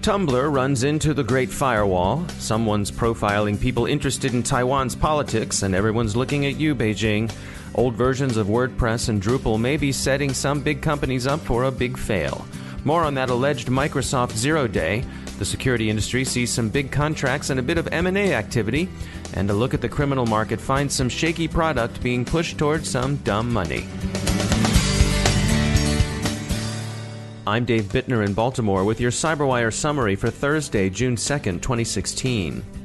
Tumblr runs into the Great Firewall. Someone's profiling people interested in Taiwan's politics, and everyone's looking at you, Beijing. Old versions of WordPress and Drupal may be setting some big companies up for a big fail. More on that alleged Microsoft Zero Day. The security industry sees some big contracts and a bit of M&A activity, and a look at the criminal market finds some shaky product being pushed towards some dumb money. I'm Dave Bittner in Baltimore with your CyberWire summary for Thursday, June 2nd, 2016.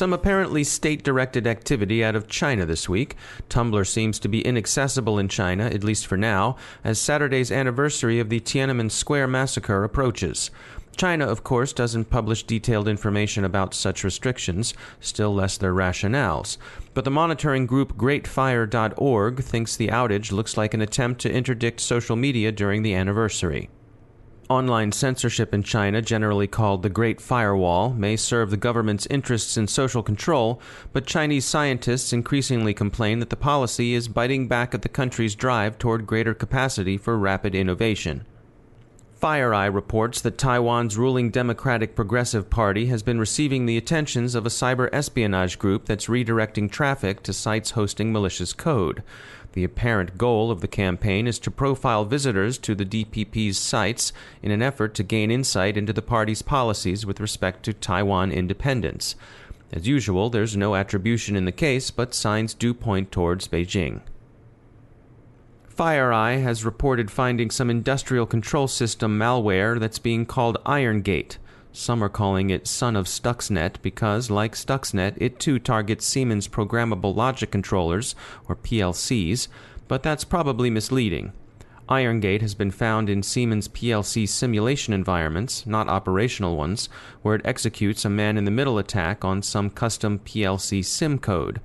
Some apparently state directed activity out of China this week. Tumblr seems to be inaccessible in China, at least for now, as Saturday's anniversary of the Tiananmen Square massacre approaches. China, of course, doesn't publish detailed information about such restrictions, still less their rationales. But the monitoring group GreatFire.org thinks the outage looks like an attempt to interdict social media during the anniversary. Online censorship in China, generally called the Great Firewall, may serve the government's interests in social control, but Chinese scientists increasingly complain that the policy is biting back at the country's drive toward greater capacity for rapid innovation. FireEye reports that Taiwan's ruling Democratic Progressive Party has been receiving the attentions of a cyber espionage group that's redirecting traffic to sites hosting malicious code. The apparent goal of the campaign is to profile visitors to the DPP's sites in an effort to gain insight into the party's policies with respect to Taiwan independence. As usual, there's no attribution in the case, but signs do point towards Beijing. FireEye has reported finding some industrial control system malware that's being called IronGate. Some are calling it Son of Stuxnet because, like Stuxnet, it too targets Siemens Programmable Logic Controllers, or PLCs, but that's probably misleading. IronGate has been found in Siemens PLC simulation environments, not operational ones, where it executes a man in the middle attack on some custom PLC sim code.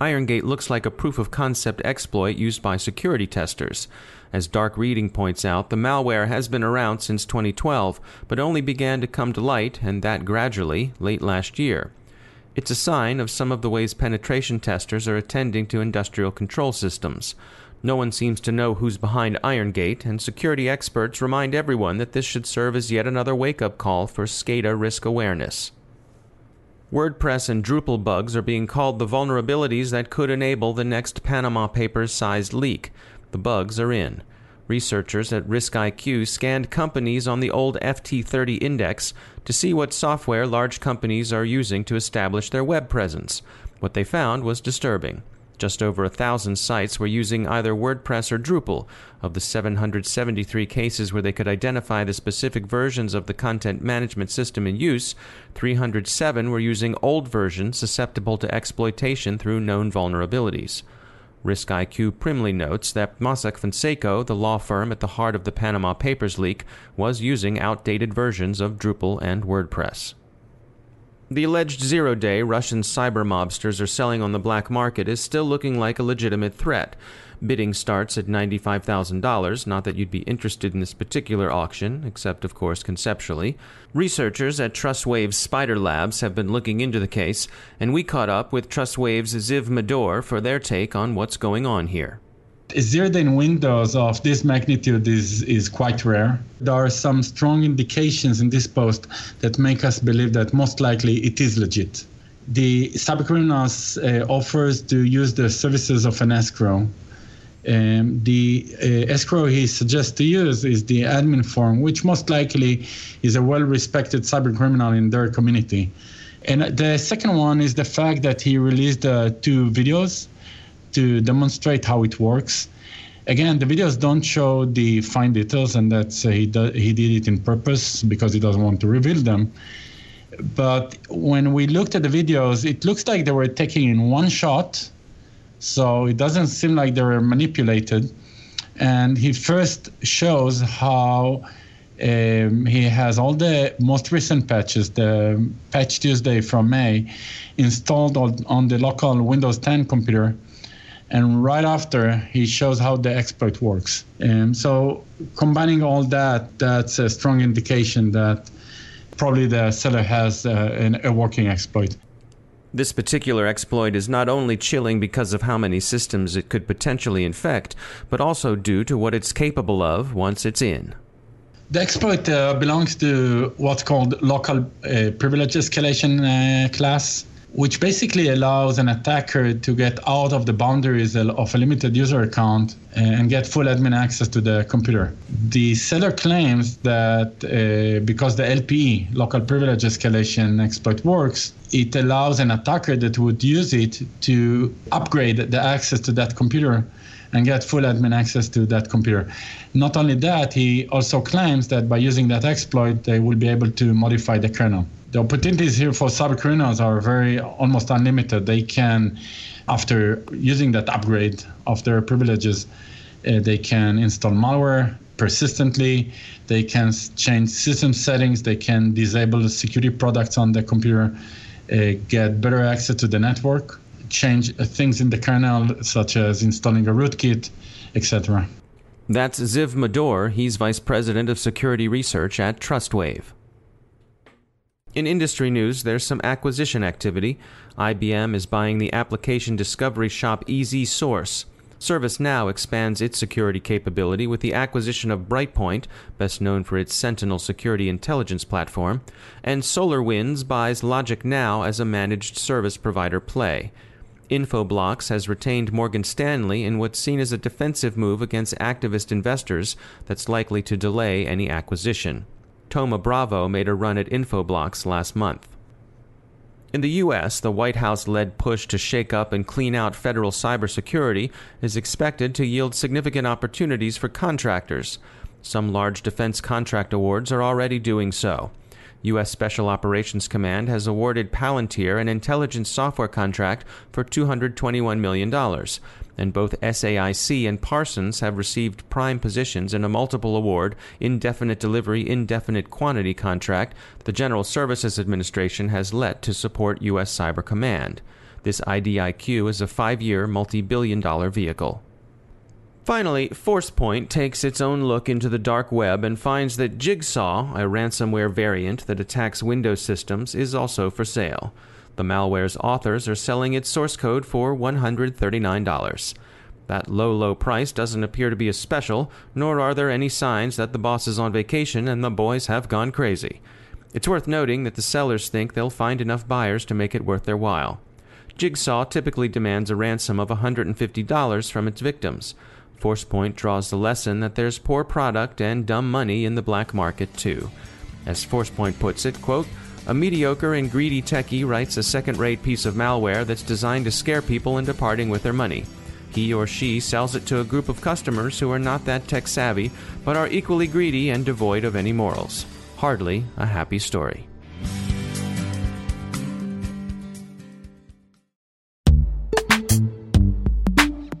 IronGate looks like a proof of concept exploit used by security testers. As Dark Reading points out, the malware has been around since 2012, but only began to come to light, and that gradually, late last year. It's a sign of some of the ways penetration testers are attending to industrial control systems. No one seems to know who's behind IronGate, and security experts remind everyone that this should serve as yet another wake up call for SCADA risk awareness. WordPress and Drupal bugs are being called the vulnerabilities that could enable the next Panama Papers sized leak. The bugs are in. Researchers at RiskIQ scanned companies on the old FT30 index to see what software large companies are using to establish their web presence. What they found was disturbing. Just over a thousand sites were using either WordPress or Drupal. Of the 773 cases where they could identify the specific versions of the content management system in use, 307 were using old versions susceptible to exploitation through known vulnerabilities. RiskIQ primly notes that Mossack Fonseca, the law firm at the heart of the Panama Papers leak, was using outdated versions of Drupal and WordPress. The alleged zero day Russian cyber mobsters are selling on the black market is still looking like a legitimate threat. Bidding starts at $95,000, not that you'd be interested in this particular auction, except, of course, conceptually. Researchers at TrustWave's Spider Labs have been looking into the case, and we caught up with TrustWave's Ziv Mador for their take on what's going on here zero-day windows of this magnitude is, is quite rare. There are some strong indications in this post that make us believe that most likely it is legit. The cybercriminals uh, offers to use the services of an escrow. Um, the uh, escrow he suggests to use is the admin form, which most likely is a well-respected cybercriminal in their community. And the second one is the fact that he released uh, two videos to demonstrate how it works. Again, the videos don't show the fine details, and that's uh, he, do, he did it in purpose because he doesn't want to reveal them. But when we looked at the videos, it looks like they were taken in one shot, so it doesn't seem like they were manipulated. And he first shows how um, he has all the most recent patches, the patch Tuesday from May, installed on, on the local Windows 10 computer and right after he shows how the exploit works. And so combining all that, that's a strong indication that probably the seller has uh, a working exploit. This particular exploit is not only chilling because of how many systems it could potentially infect, but also due to what it's capable of once it's in. The exploit uh, belongs to what's called local uh, privilege escalation uh, class which basically allows an attacker to get out of the boundaries of a limited user account and get full admin access to the computer. The seller claims that uh, because the LPE, local privilege escalation exploit works, it allows an attacker that would use it to upgrade the access to that computer and get full admin access to that computer. Not only that, he also claims that by using that exploit, they will be able to modify the kernel the opportunities here for cybercriminals are very almost unlimited. They can, after using that upgrade of their privileges, uh, they can install malware persistently. They can change system settings. They can disable security products on the computer, uh, get better access to the network, change uh, things in the kernel, such as installing a rootkit, etc. That's Ziv Mador. He's vice president of security research at TrustWave. In industry news, there's some acquisition activity. IBM is buying the application discovery shop EzSource. ServiceNow expands its security capability with the acquisition of Brightpoint, best known for its Sentinel security intelligence platform, and SolarWinds buys LogicNow as a managed service provider play. Infoblox has retained Morgan Stanley in what's seen as a defensive move against activist investors that's likely to delay any acquisition. Thoma Bravo made a run at Infoblox last month. In the U.S., the White House led push to shake up and clean out federal cybersecurity is expected to yield significant opportunities for contractors. Some large defense contract awards are already doing so. U.S. Special Operations Command has awarded Palantir an intelligence software contract for $221 million, and both SAIC and Parsons have received prime positions in a multiple award indefinite delivery indefinite quantity contract the General Services Administration has let to support U.S. Cyber Command. This IDIQ is a five year, multi billion dollar vehicle. Finally, ForcePoint takes its own look into the dark web and finds that Jigsaw, a ransomware variant that attacks Windows systems, is also for sale. The malware's authors are selling its source code for $139. That low, low price doesn't appear to be a special, nor are there any signs that the boss is on vacation and the boys have gone crazy. It's worth noting that the sellers think they'll find enough buyers to make it worth their while. Jigsaw typically demands a ransom of $150 from its victims. ForcePoint draws the lesson that there's poor product and dumb money in the black market too. As ForcePoint puts it, quote, a mediocre and greedy techie writes a second rate piece of malware that's designed to scare people into parting with their money. He or she sells it to a group of customers who are not that tech savvy, but are equally greedy and devoid of any morals. Hardly a happy story.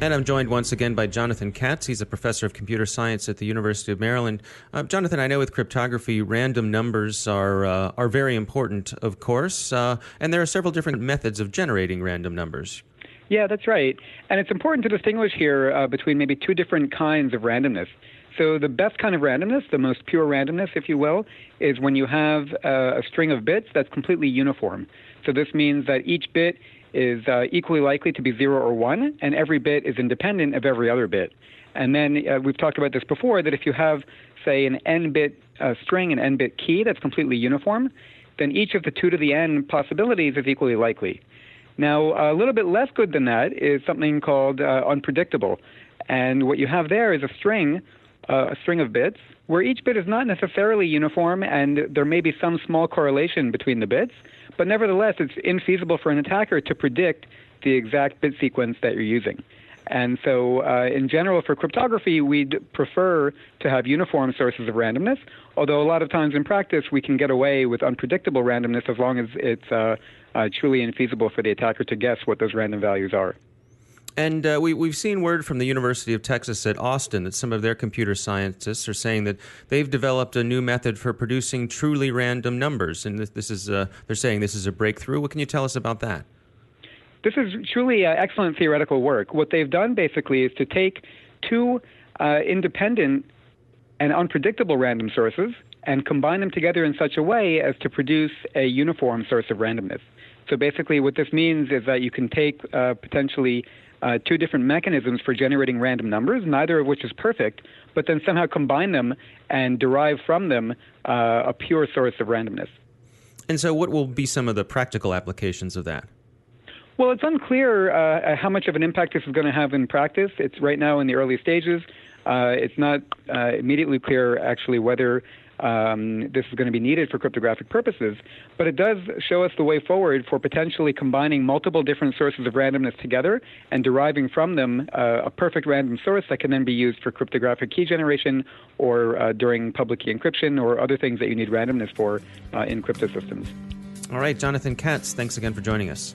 And I'm joined once again by Jonathan Katz. He's a professor of computer science at the University of Maryland. Uh, Jonathan, I know with cryptography, random numbers are uh, are very important, of course, uh, and there are several different methods of generating random numbers. Yeah, that's right. And it's important to distinguish here uh, between maybe two different kinds of randomness. So the best kind of randomness, the most pure randomness, if you will, is when you have uh, a string of bits that's completely uniform. So this means that each bit is uh, equally likely to be zero or one, and every bit is independent of every other bit. And then uh, we've talked about this before that if you have, say, an n bit uh, string, an n bit key that's completely uniform, then each of the two to the n possibilities is equally likely. Now, a little bit less good than that is something called uh, unpredictable. And what you have there is a string, a string of bits, where each bit is not necessarily uniform, and there may be some small correlation between the bits. But nevertheless, it's infeasible for an attacker to predict the exact bit sequence that you're using. And so, uh, in general, for cryptography, we'd prefer to have uniform sources of randomness, although a lot of times in practice, we can get away with unpredictable randomness as long as it's uh, uh, truly infeasible for the attacker to guess what those random values are. And uh, we, we've seen word from the University of Texas at Austin that some of their computer scientists are saying that they've developed a new method for producing truly random numbers. And this, this is, uh, they're saying this is a breakthrough. What can you tell us about that? This is truly uh, excellent theoretical work. What they've done basically is to take two uh, independent and unpredictable random sources and combine them together in such a way as to produce a uniform source of randomness. So basically, what this means is that you can take uh, potentially uh, two different mechanisms for generating random numbers, neither of which is perfect, but then somehow combine them and derive from them uh, a pure source of randomness. And so, what will be some of the practical applications of that? Well, it's unclear uh, how much of an impact this is going to have in practice. It's right now in the early stages. Uh, it's not uh, immediately clear, actually, whether um, this is going to be needed for cryptographic purposes, but it does show us the way forward for potentially combining multiple different sources of randomness together and deriving from them uh, a perfect random source that can then be used for cryptographic key generation or uh, during public key encryption or other things that you need randomness for uh, in crypto systems. All right, Jonathan Katz, thanks again for joining us.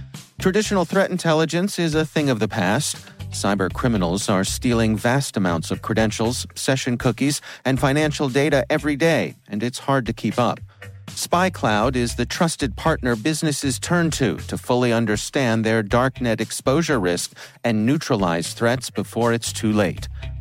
Traditional threat intelligence is a thing of the past. Cyber criminals are stealing vast amounts of credentials, session cookies, and financial data every day, and it's hard to keep up. SpyCloud is the trusted partner businesses turn to to fully understand their darknet exposure risk and neutralize threats before it's too late.